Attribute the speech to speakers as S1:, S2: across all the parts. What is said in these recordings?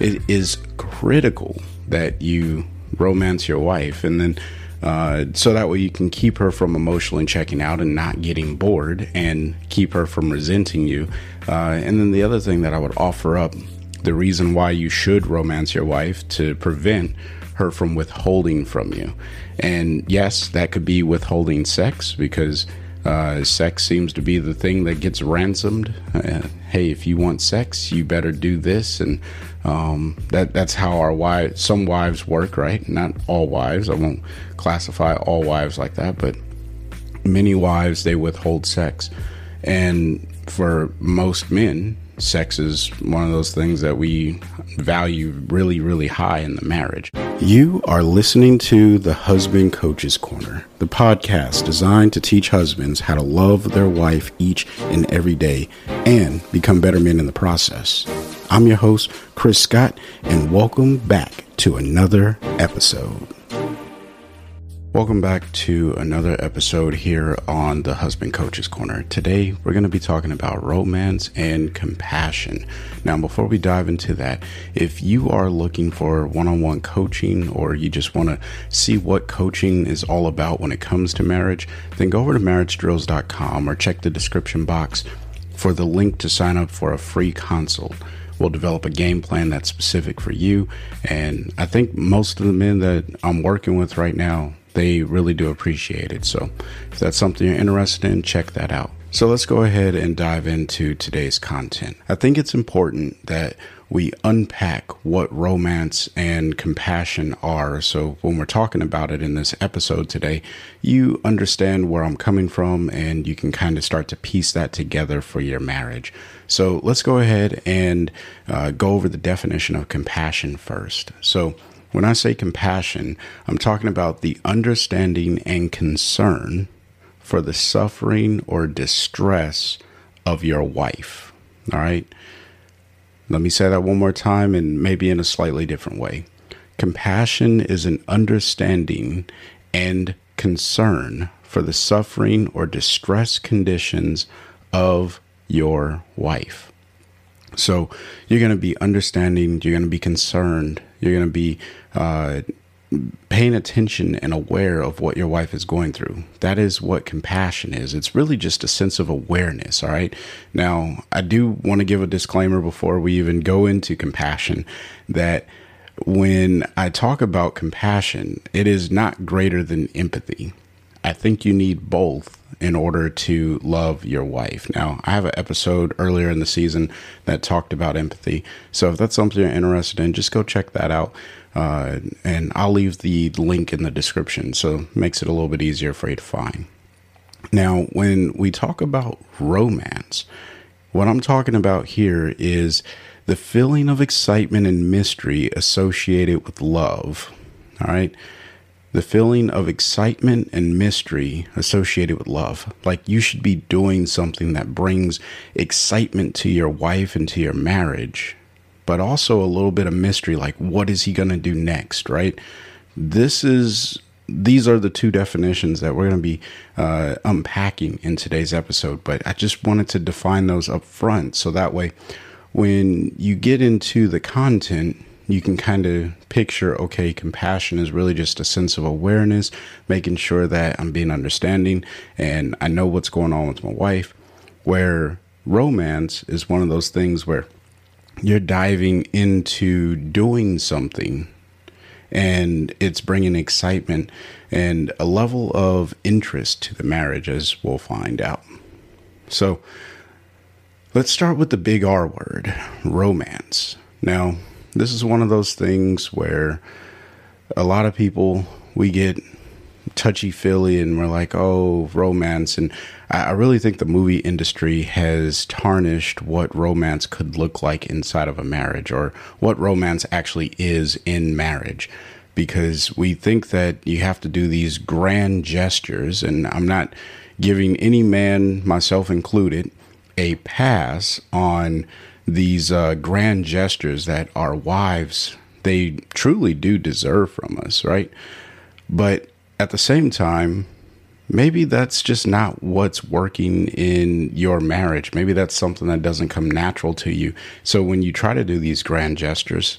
S1: It is critical that you romance your wife and then uh, so that way you can keep her from emotionally checking out and not getting bored and keep her from resenting you. Uh, and then the other thing that I would offer up the reason why you should romance your wife to prevent her from withholding from you. And yes, that could be withholding sex because uh, sex seems to be the thing that gets ransomed. Uh, hey, if you want sex, you better do this, and um, that that's how our wives, some wives work, right? Not all wives. I won't classify all wives like that, but many wives they withhold sex, and for most men, sex is one of those things that we value really, really high in the marriage. You are listening to the Husband Coach's Corner, the podcast designed to teach husbands how to love their wife each and every day and become better men in the process. I'm your host, Chris Scott, and welcome back to another episode. Welcome back to another episode here on the Husband Coach's Corner. Today, we're going to be talking about romance and compassion. Now, before we dive into that, if you are looking for one on one coaching or you just want to see what coaching is all about when it comes to marriage, then go over to marriagedrills.com or check the description box for the link to sign up for a free consult. We'll develop a game plan that's specific for you. And I think most of the men that I'm working with right now, they really do appreciate it. So if that's something you're interested in, check that out. So let's go ahead and dive into today's content. I think it's important that we unpack what romance and compassion are. So when we're talking about it in this episode today, you understand where I'm coming from and you can kind of start to piece that together for your marriage. So let's go ahead and uh, go over the definition of compassion first. So when I say compassion, I'm talking about the understanding and concern for the suffering or distress of your wife. All right. Let me say that one more time and maybe in a slightly different way. Compassion is an understanding and concern for the suffering or distress conditions of your wife. So you're going to be understanding, you're going to be concerned, you're going to be uh, paying attention and aware of what your wife is going through. That is what compassion is. It's really just a sense of awareness. All right. Now, I do want to give a disclaimer before we even go into compassion that when I talk about compassion, it is not greater than empathy. I think you need both in order to love your wife. Now, I have an episode earlier in the season that talked about empathy. So if that's something you're interested in, just go check that out. Uh, and I'll leave the link in the description. So makes it a little bit easier for you to find. Now, when we talk about romance, what I'm talking about here is the feeling of excitement and mystery associated with love. All right the feeling of excitement and mystery associated with love. Like you should be doing something that brings excitement to your wife and to your marriage, but also a little bit of mystery like what is he going to do next, right? This is these are the two definitions that we're going to be uh, unpacking in today's episode, but I just wanted to define those up front so that way when you get into the content, you can kind of picture okay, compassion is really just a sense of awareness, making sure that I'm being understanding and I know what's going on with my wife. Where romance is one of those things where you're diving into doing something and it's bringing excitement and a level of interest to the marriage, as we'll find out. So, let's start with the big R word romance. Now, this is one of those things where a lot of people we get touchy feely and we're like, oh, romance. And I, I really think the movie industry has tarnished what romance could look like inside of a marriage or what romance actually is in marriage because we think that you have to do these grand gestures. And I'm not giving any man, myself included, a pass on these uh, grand gestures that our wives they truly do deserve from us, right? But at the same time, maybe that's just not what's working in your marriage. Maybe that's something that doesn't come natural to you. So when you try to do these grand gestures,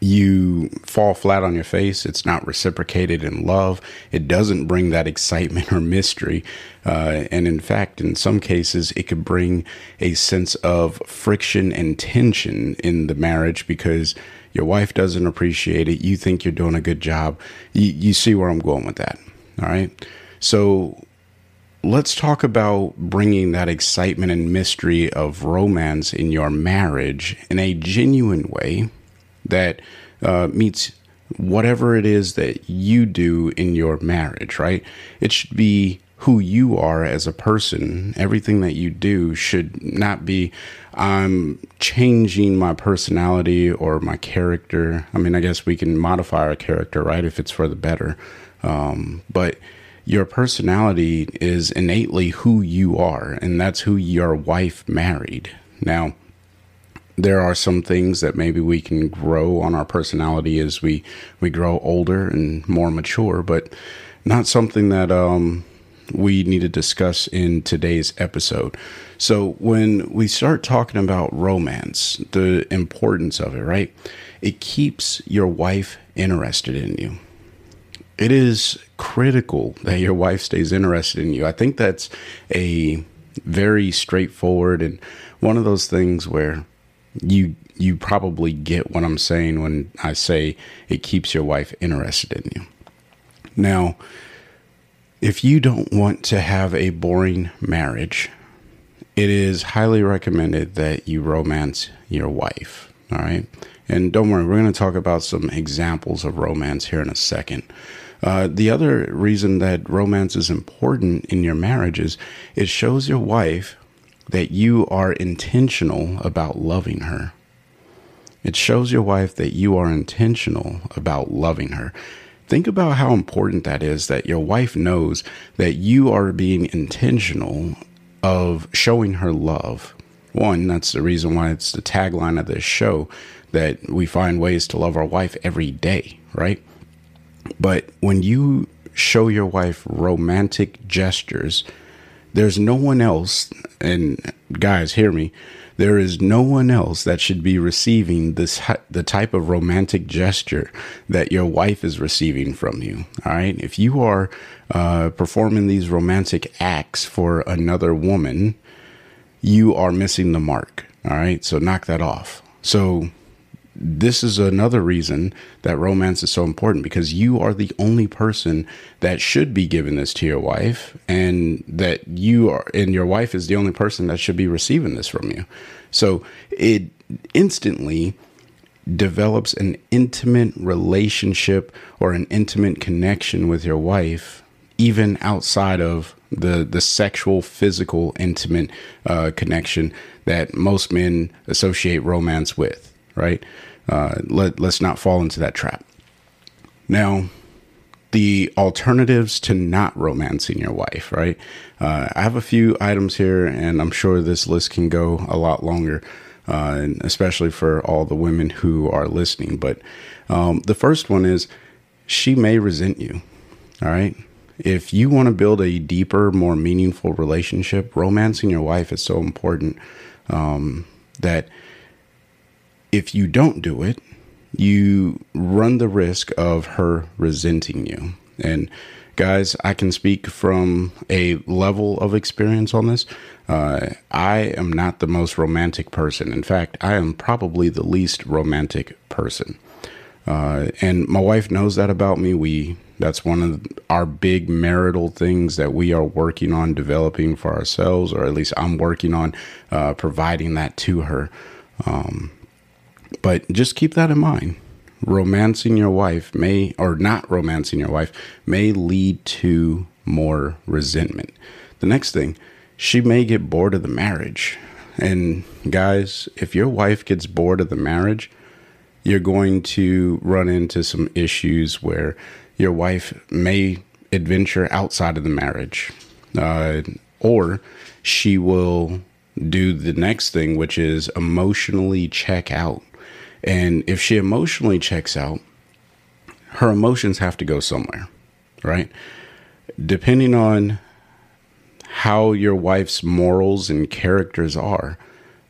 S1: you fall flat on your face. It's not reciprocated in love. It doesn't bring that excitement or mystery. Uh, and in fact, in some cases, it could bring a sense of friction and tension in the marriage because your wife doesn't appreciate it. You think you're doing a good job. You, you see where I'm going with that. All right. So let's talk about bringing that excitement and mystery of romance in your marriage in a genuine way that uh, meets whatever it is that you do in your marriage, right? It should be who you are as a person. Everything that you do should not be, I'm changing my personality or my character. I mean, I guess we can modify our character, right? If it's for the better. Um, but your personality is innately who you are, and that's who your wife married. Now, there are some things that maybe we can grow on our personality as we we grow older and more mature, but not something that um, we need to discuss in today's episode. So, when we start talking about romance, the importance of it, right? It keeps your wife interested in you. It is critical that your wife stays interested in you. I think that's a very straightforward and one of those things where you you probably get what I'm saying when I say it keeps your wife interested in you. Now, if you don't want to have a boring marriage, it is highly recommended that you romance your wife. All right. And don't worry, we're going to talk about some examples of romance here in a second. Uh, the other reason that romance is important in your marriage is it shows your wife that you are intentional about loving her. It shows your wife that you are intentional about loving her. Think about how important that is that your wife knows that you are being intentional of showing her love. One, that's the reason why it's the tagline of this show that we find ways to love our wife every day, right? But when you show your wife romantic gestures, there's no one else, and guys, hear me. There is no one else that should be receiving this the type of romantic gesture that your wife is receiving from you. All right, if you are uh, performing these romantic acts for another woman, you are missing the mark. All right, so knock that off. So this is another reason that romance is so important because you are the only person that should be giving this to your wife and that you are and your wife is the only person that should be receiving this from you. So it instantly develops an intimate relationship or an intimate connection with your wife even outside of the the sexual physical intimate uh, connection that most men associate romance with right uh, let, let's not fall into that trap. Now, the alternatives to not romancing your wife, right? Uh, I have a few items here, and I'm sure this list can go a lot longer, uh, especially for all the women who are listening. But um, the first one is she may resent you, all right? If you want to build a deeper, more meaningful relationship, romancing your wife is so important um, that if you don't do it, you run the risk of her resenting you. And guys, I can speak from a level of experience on this. Uh, I am not the most romantic person. In fact, I am probably the least romantic person. Uh, and my wife knows that about me. We that's one of our big marital things that we are working on developing for ourselves, or at least I'm working on uh, providing that to her. Um, but just keep that in mind. romancing your wife may, or not romancing your wife, may lead to more resentment. The next thing, she may get bored of the marriage. And guys, if your wife gets bored of the marriage, you're going to run into some issues where your wife may adventure outside of the marriage, uh, or she will do the next thing, which is emotionally check out. And if she emotionally checks out, her emotions have to go somewhere, right? Depending on how your wife's morals and characters are,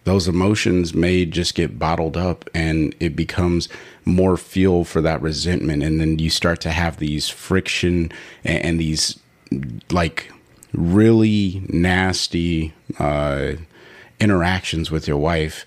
S1: those emotions may just get bottled up and it becomes more fuel for that resentment. And then you start to have these friction and, and these like really nasty uh, interactions with your wife,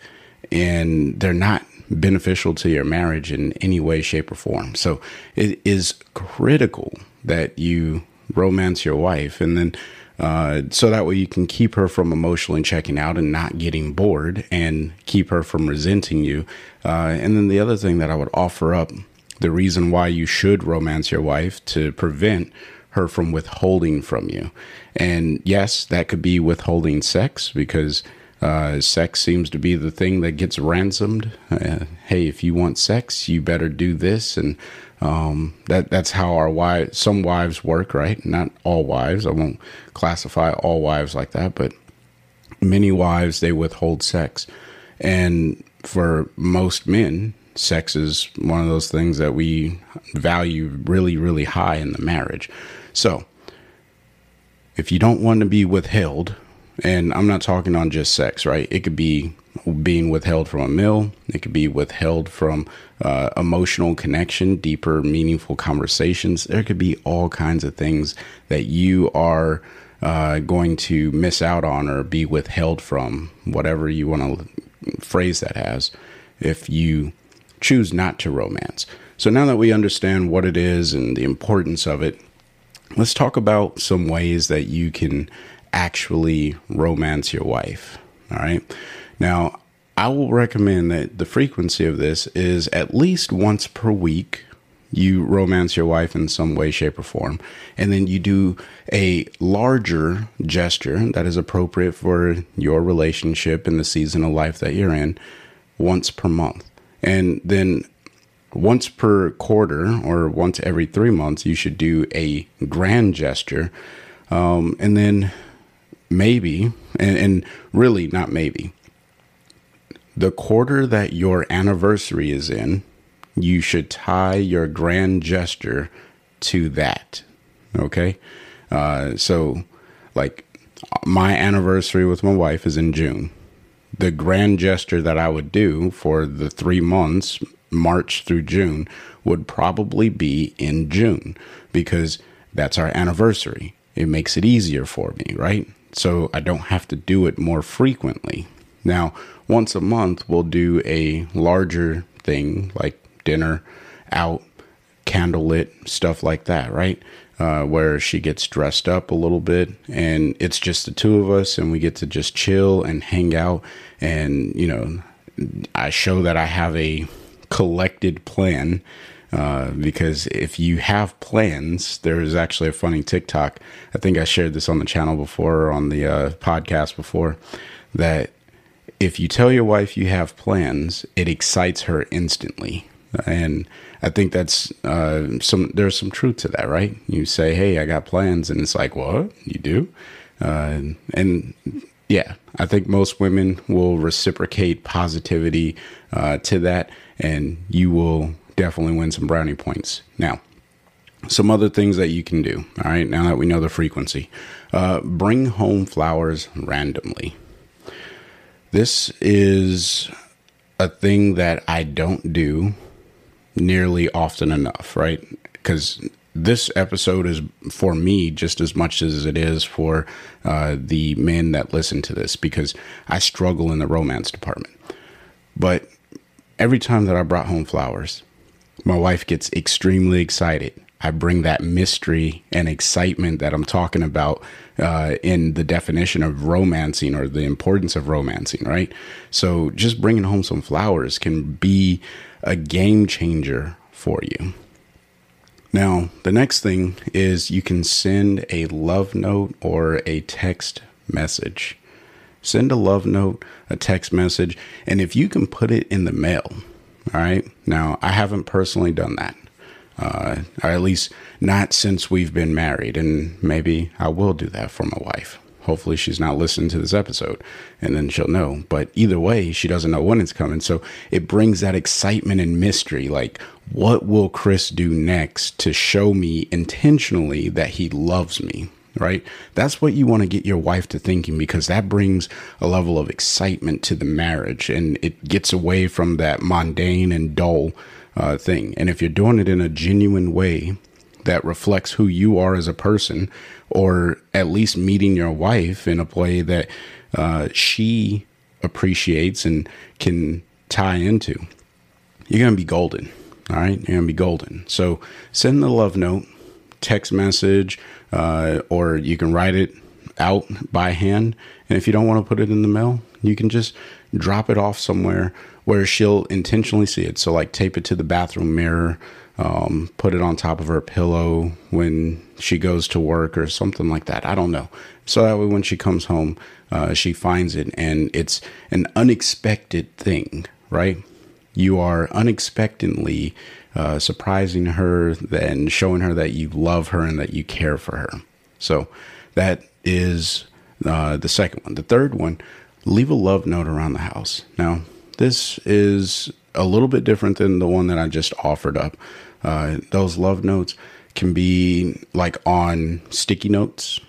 S1: and they're not beneficial to your marriage in any way, shape, or form. So it is critical that you romance your wife and then uh, so that way you can keep her from emotionally checking out and not getting bored and keep her from resenting you. Uh, and then the other thing that I would offer up the reason why you should romance your wife to prevent her from withholding from you. And yes, that could be withholding sex because uh, sex seems to be the thing that gets ransomed. Uh, hey, if you want sex, you better do this, and um, that that's how our wives, some wives work, right? Not all wives. I won't classify all wives like that, but many wives they withhold sex, and for most men, sex is one of those things that we value really, really high in the marriage. So, if you don't want to be withheld, and I'm not talking on just sex, right? It could be being withheld from a meal. It could be withheld from uh, emotional connection, deeper, meaningful conversations. There could be all kinds of things that you are uh, going to miss out on or be withheld from, whatever you want to phrase that as, if you choose not to romance. So now that we understand what it is and the importance of it, let's talk about some ways that you can actually romance your wife. All right. Now, I will recommend that the frequency of this is at least once per week. You romance your wife in some way, shape, or form. And then you do a larger gesture that is appropriate for your relationship and the season of life that you're in once per month. And then once per quarter or once every three months, you should do a grand gesture. Um, and then maybe, and, and really not maybe, the quarter that your anniversary is in, you should tie your grand gesture to that. Okay. Uh, so, like, my anniversary with my wife is in June. The grand gesture that I would do for the three months, March through June, would probably be in June because that's our anniversary. It makes it easier for me, right? So I don't have to do it more frequently. Now, once a month, we'll do a larger thing like dinner, out, candlelit, stuff like that, right? Uh, where she gets dressed up a little bit and it's just the two of us and we get to just chill and hang out. And, you know, I show that I have a collected plan. Uh, because if you have plans, there is actually a funny TikTok. I think I shared this on the channel before or on the uh, podcast before that if you tell your wife you have plans, it excites her instantly. And I think that's uh, some. There's some truth to that, right? You say, "Hey, I got plans," and it's like, "What? You do?" Uh, and yeah, I think most women will reciprocate positivity uh, to that, and you will definitely win some brownie points. Now, some other things that you can do. All right, now that we know the frequency, uh, bring home flowers randomly. This is a thing that I don't do nearly often enough, right? Because this episode is for me just as much as it is for uh, the men that listen to this because I struggle in the romance department. But every time that I brought home flowers, my wife gets extremely excited I bring that mystery and excitement that I'm talking about uh, in the definition of romancing or the importance of romancing, right? So just bringing home some flowers can be a game changer for you. Now, the next thing is you can send a love note or a text message. Send a love note, a text message, and if you can put it in the mail, all right. Now, I haven't personally done that, uh, or at least not since we've been married, and maybe I will do that for my wife. Hopefully, she's not listening to this episode and then she'll know. But either way, she doesn't know when it's coming. So it brings that excitement and mystery. Like, what will Chris do next to show me intentionally that he loves me? Right? That's what you want to get your wife to thinking because that brings a level of excitement to the marriage and it gets away from that mundane and dull uh, thing. And if you're doing it in a genuine way, that reflects who you are as a person, or at least meeting your wife in a way that uh, she appreciates and can tie into, you're going to be golden. All right. You're to be golden. So send the love note, text message, uh, or you can write it out by hand. And if you don't want to put it in the mail, you can just drop it off somewhere where she'll intentionally see it. So, like, tape it to the bathroom mirror um, put it on top of her pillow when she goes to work or something like that. I don't know. So that way, when she comes home, uh, she finds it and it's an unexpected thing, right? You are unexpectedly uh, surprising her and showing her that you love her and that you care for her. So that is uh, the second one. The third one, leave a love note around the house. Now, this is a little bit different than the one that I just offered up. Uh, those love notes can be like on sticky notes,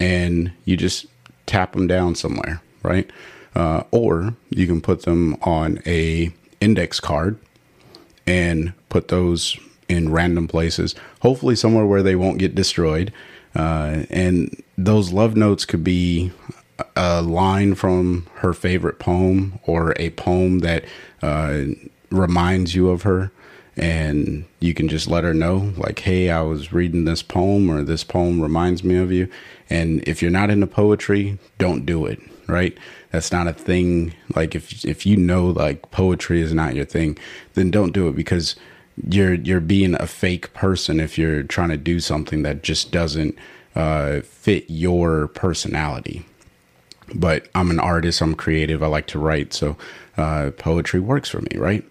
S1: and you just tap them down somewhere, right? Uh, or you can put them on a index card and put those in random places, hopefully somewhere where they won't get destroyed. Uh, and those love notes could be a line from her favorite poem or a poem that uh, reminds you of her. And you can just let her know like hey i was reading this poem or this poem reminds me of you. And if you're not into poetry don't do it right? That's not a thing. Like if if you know like poetry is not your thing then don't do it because you're you're being a fake person if you're trying to do something that just doesn't uh, fit your personality but i'm an artist i'm creative i like to write so uh, poetry works for me right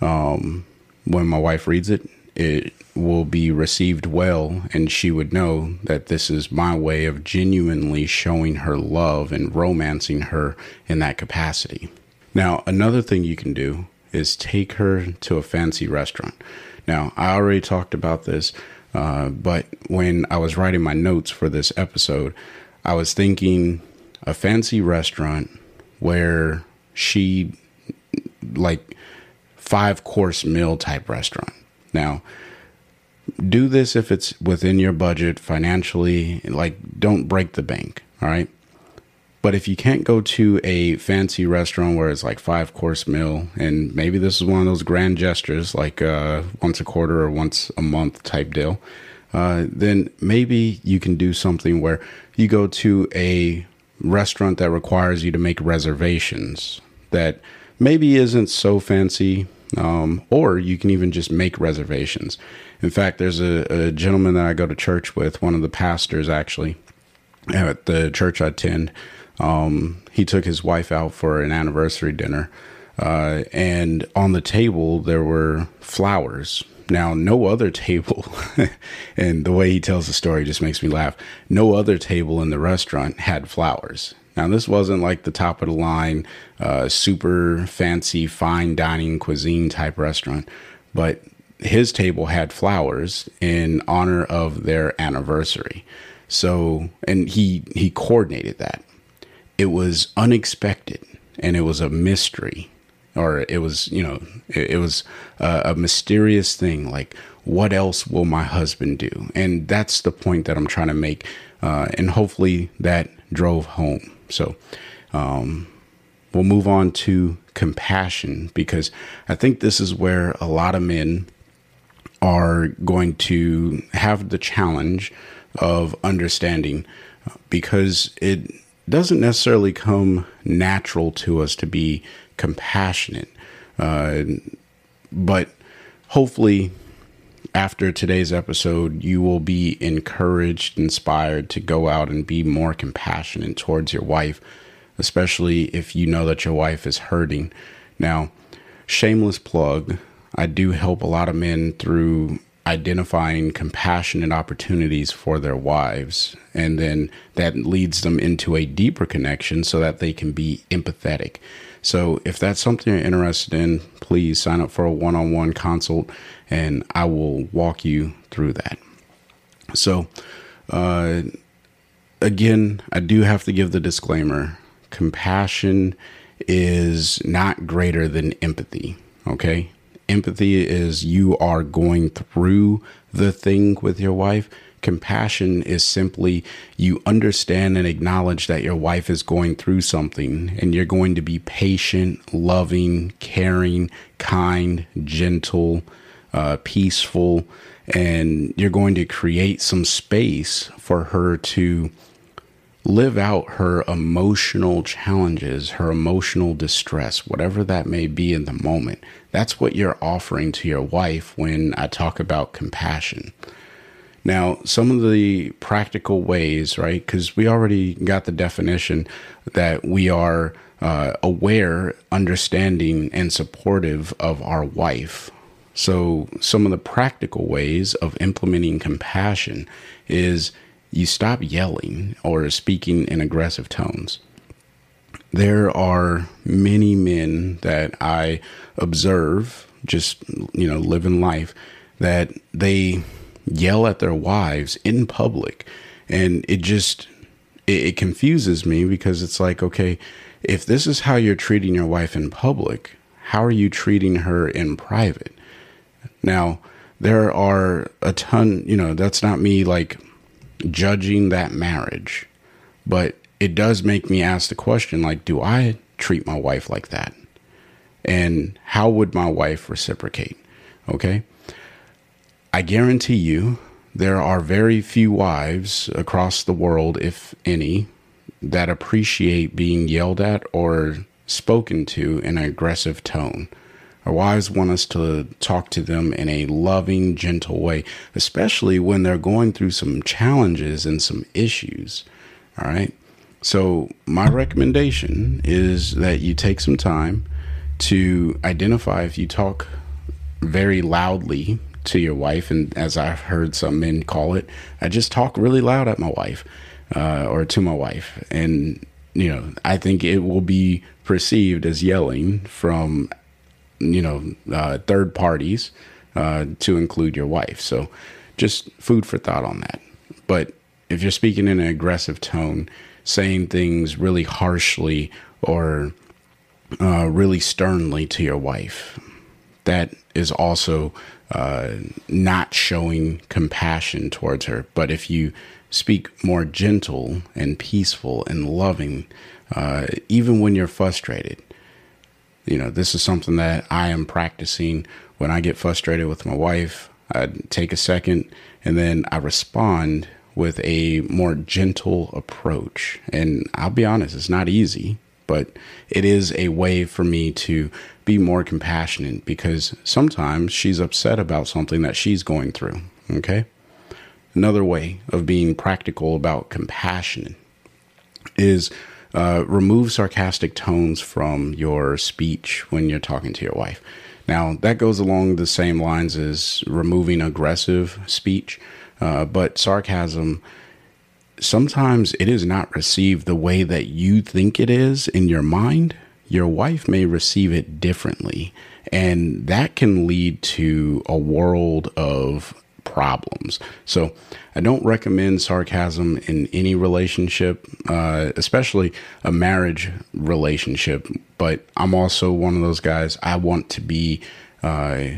S1: um, when my wife reads it, it will be received well, and she would know that this is my way of genuinely showing her love and romancing her in that capacity. Now, another thing you can do is take her to a fancy restaurant. Now, I already talked about this, uh, but when I was writing my notes for this episode, I was thinking a fancy restaurant where she, like, five course meal type restaurant. Now, do this if it's within your budget financially, like don't break the bank, all right? But if you can't go to a fancy restaurant where it's like five course meal, and maybe this is one of those grand gestures, like uh, once a quarter or once a month type deal, uh, then maybe you can do something where you go to a restaurant that requires you to make reservations that maybe isn't so fancy, um, or you can even just make reservations. In fact, there's a, a, gentleman that I go to church with, one of the pastors actually, at the church I attend. Um, he took his wife out for an anniversary dinner, uh, and on the table there were flowers. Now, no other table, and the way he tells the story just makes me laugh. No other table in the restaurant had flowers. Now, this wasn't like the top of the line, uh, super fancy, fine dining cuisine type restaurant, but his table had flowers in honor of their anniversary. So, and he he coordinated that. It was unexpected, and it was a mystery, or it was you know it, it was a, mysterious thing. Like, what else will my husband do? And that's the point that I'm trying to make, uh, and hopefully that drove home. So um, we'll move on to compassion because I think this is where a lot of men are going to have the challenge of understanding because it doesn't necessarily come natural to us to be compassionate. Uh, but hopefully, after today's episode, you will be encouraged, inspired to go out and be more compassionate towards your wife, especially if you know that your wife is hurting. Now, shameless plug, I do help a lot of men through identifying compassionate opportunities for their wives. And then that leads them into a deeper connection so that they can be empathetic. So if that's something you're interested in, please sign up for a one on one consult and I will walk you through that. So, uh, again, I do have to give the disclaimer compassion is not greater than empathy. Okay empathy is you are going through the thing with your wife. Compassion is simply you understand and acknowledge that your wife is going through something and you're going to be patient, loving, caring, kind, gentle, uh, peaceful, and you're going to create some space for her to live out her emotional challenges, her emotional distress, whatever that may be in the moment. That's what you're offering to your wife when I talk about compassion. Now, some of the practical ways, right? Because we already got the definition that we are uh, aware, understanding, and supportive of our wife. So, some of the practical ways of implementing compassion is you stop yelling or speaking in aggressive tones there are many men that I observe just, you know, living life that they yell at their wives in public. And it just, it, it confuses me because it's like, okay, if this is how you're treating your wife in public, how are you treating her in private? Now, there are a ton, you know, that's not me like judging that marriage, but it does make me ask the question like, do I treat my wife like that? And how would my wife reciprocate? Okay. I guarantee you there are very few wives across the world, if any, that appreciate being yelled at or spoken to in an aggressive tone. Our wives want us to talk to them in a loving, gentle way, especially when they're going through some challenges and some issues. All right. So, my recommendation is that you take some time to identify if you talk very loudly to your wife, and as I've heard some men call it, I just talk really loud at my wife uh, or to my wife. And, you know, I think it will be perceived as yelling from, you know, uh, third parties uh, to include your wife. So, just food for thought on that. But if you're speaking in an aggressive tone, saying things really harshly or uh, really sternly to your wife. That is also uh, not showing compassion towards her. But if you speak more gentle and peaceful and loving, uh, even when you're frustrated, you know, this is something that I am practicing when I get frustrated with my wife. I take a second and then I respond with a more gentle approach. And I'll be honest, it's not easy, but it is a way for me to be more compassionate because sometimes she's upset about something that she's going through. Okay. Another way of being practical about compassion is uh, remove sarcastic tones from your speech when you're talking to your wife. Now, that goes along the same lines as removing aggressive speech. Uh, but sarcasm, sometimes it is not received the way that you think it is in your mind. Your wife may receive it differently. And that can lead to a world of problems. So I don't recommend sarcasm in any relationship, uh, especially a marriage relationship. But I'm also one of those guys, I want to be. Uh,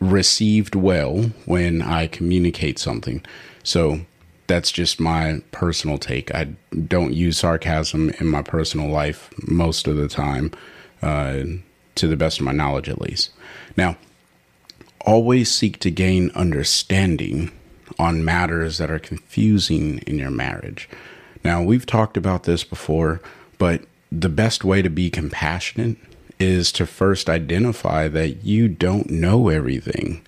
S1: received well when I communicate something. So that's just my personal take. I don't use sarcasm in my personal life most of the time, uh, to the best of my knowledge, at least. Now, always seek to gain understanding on matters that are confusing in your marriage. Now, we've talked about this before, but the best way to be compassionate is to first identify that you don't know everything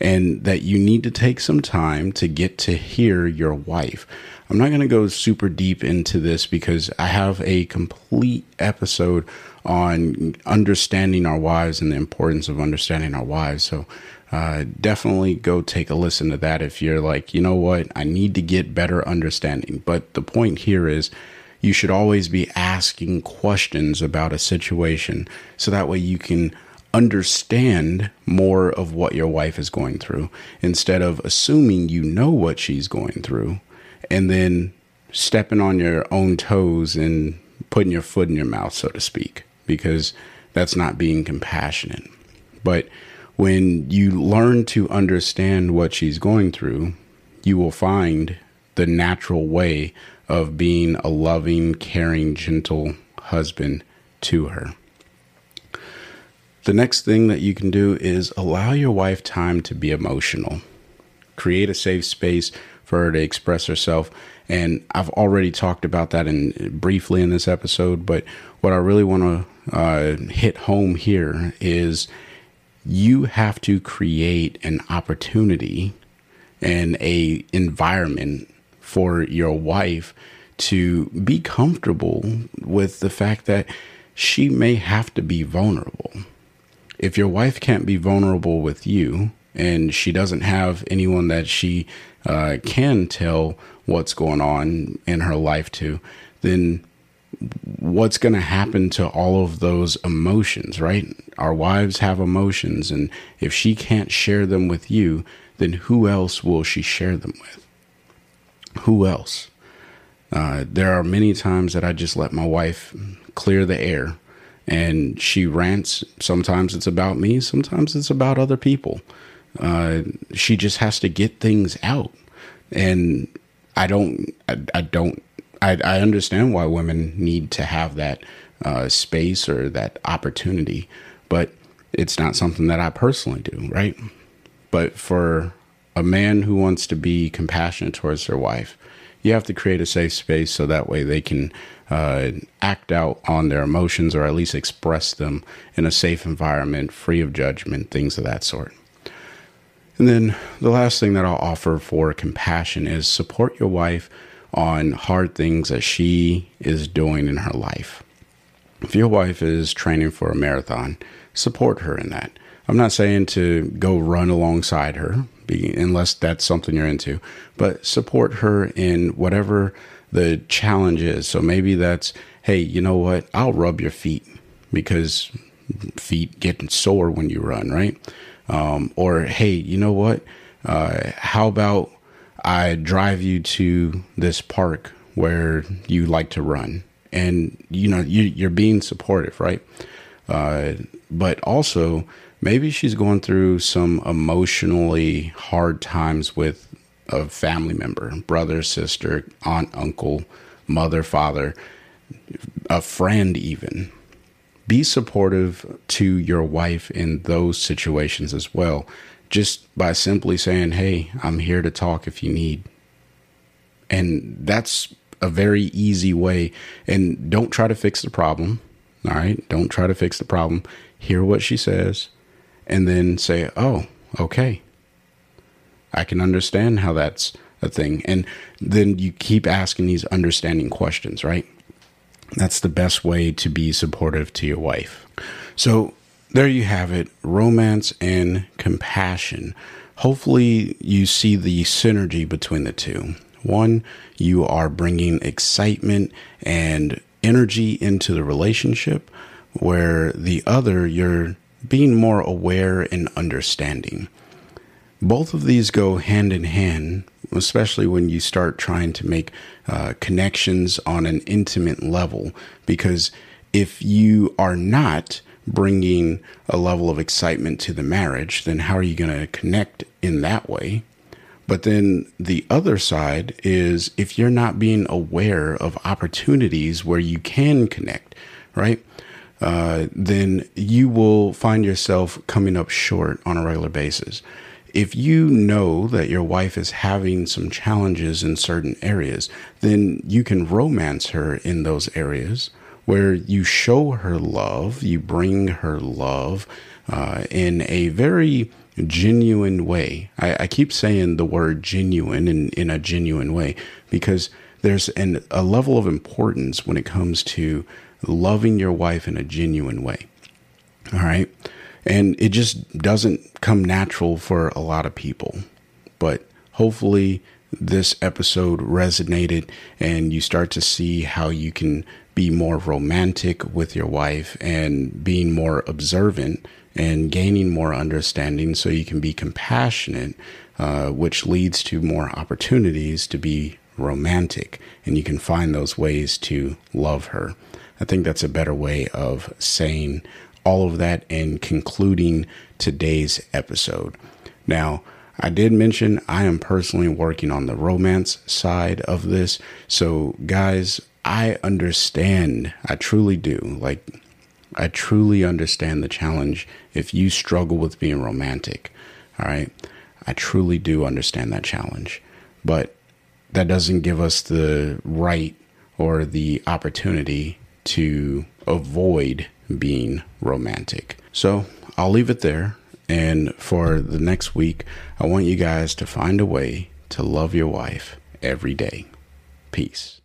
S1: and that you need to take some time to get to hear your wife. I'm not going to go super deep into this because I have a complete episode on understanding our wives and the importance of understanding our wives. So uh, definitely go take a listen to that if you're like, you know what, I need to get better understanding. But the point here is you should always be asking questions about a situation so that way you can understand more of what your wife is going through instead of assuming you know what she's going through and then stepping on your own toes and putting your foot in your mouth, so to speak, because that's not being compassionate. But when you learn to understand what she's going through, you will find the natural way of being a loving, caring, gentle husband to her. The next thing that you can do is allow your wife time to be emotional. Create a safe space for her to express herself. And I've already talked about that in briefly in this episode, but what I really want to uh, hit home here is you have to create an opportunity and a environment for your wife to be comfortable with the fact that she may have to be vulnerable. If your wife can't be vulnerable with you and she doesn't have anyone that she uh, can tell what's going on in her life to, then what's going to happen to all of those emotions, right? Our wives have emotions, and if she can't share them with you, then who else will she share them with? who else? Uh, there are many times that I just let my wife clear the air and she rants. Sometimes it's about me, sometimes it's about other people. Uh, she just has to get things out. And I don't, I, I don't, I, I, understand why women need to have that uh, space or that opportunity, but it's not something that I personally do, right? But for a man who wants to be compassionate towards their wife, you have to create a safe space so that way they can uh, act out on their emotions or at least express them in a safe environment, free of judgment, things of that sort. And then the last thing that I'll offer for compassion is support your wife on hard things that she is doing in her life. If your wife is training for a marathon, support her in that. I'm not saying to go run alongside her unless that's something you're into. But support her in whatever the challenge is. So maybe that's, hey, you know what? I'll rub your feet because feet get sore when you run, right? Um, or hey, you know what? Uh, how about I drive you to this park where you like to run, and you know you, you're being supportive, right? Uh, but also maybe she's going through some emotionally hard times with a family member, brother, sister, aunt, uncle, mother, father, a friend, even. Be supportive to your wife in those situations as well, just by simply saying, Hey, I'm here to talk if you need. And that's a very easy way. And don't try to fix the problem. All right. Don't try to fix the problem. Hear what she says and then say, oh, okay. I can understand how that's a thing. And then you keep asking these understanding questions, right? That's the best way to be supportive to your wife. So there you have it romance and compassion. Hopefully, you see the synergy between the two. One, you are bringing excitement and energy into the relationship, where the other, you're being more aware and understanding. Both of these go hand in hand, especially when you start trying to make uh, connections on an intimate level. Because if you are not bringing a level of excitement to the marriage, then how are you going to connect in that way? But then the other side is if you're not being aware of opportunities where you can connect, right? Uh, then you will find yourself coming up short on a regular basis. If you know that your wife is having some challenges in certain areas, then you can romance her in those areas where you show her love, you bring her love uh, in a very genuine way. I, I, keep saying the word genuine in, in a genuine way because there's an, a level of importance when it comes to loving your wife in a genuine way. All right. And it just doesn't come natural for a lot of people. But hopefully, this episode resonated and you start to see how you can be more romantic with your wife and being more observant and gaining more understanding so you can be compassionate, uh, which leads to more opportunities to be romantic and you can find those ways to love her. I think that's a better way of saying all of that and concluding today's episode. Now, I did mention I am personally working on the romance side of this. So, guys, I understand. I truly do. Like, I truly understand the challenge if you struggle with being romantic. All right. I truly do understand that challenge. But that doesn't give us the right or the opportunity to avoid being romantic. So I'll leave it there. And for the next week, I want you guys to find a way to love your wife every day. Peace.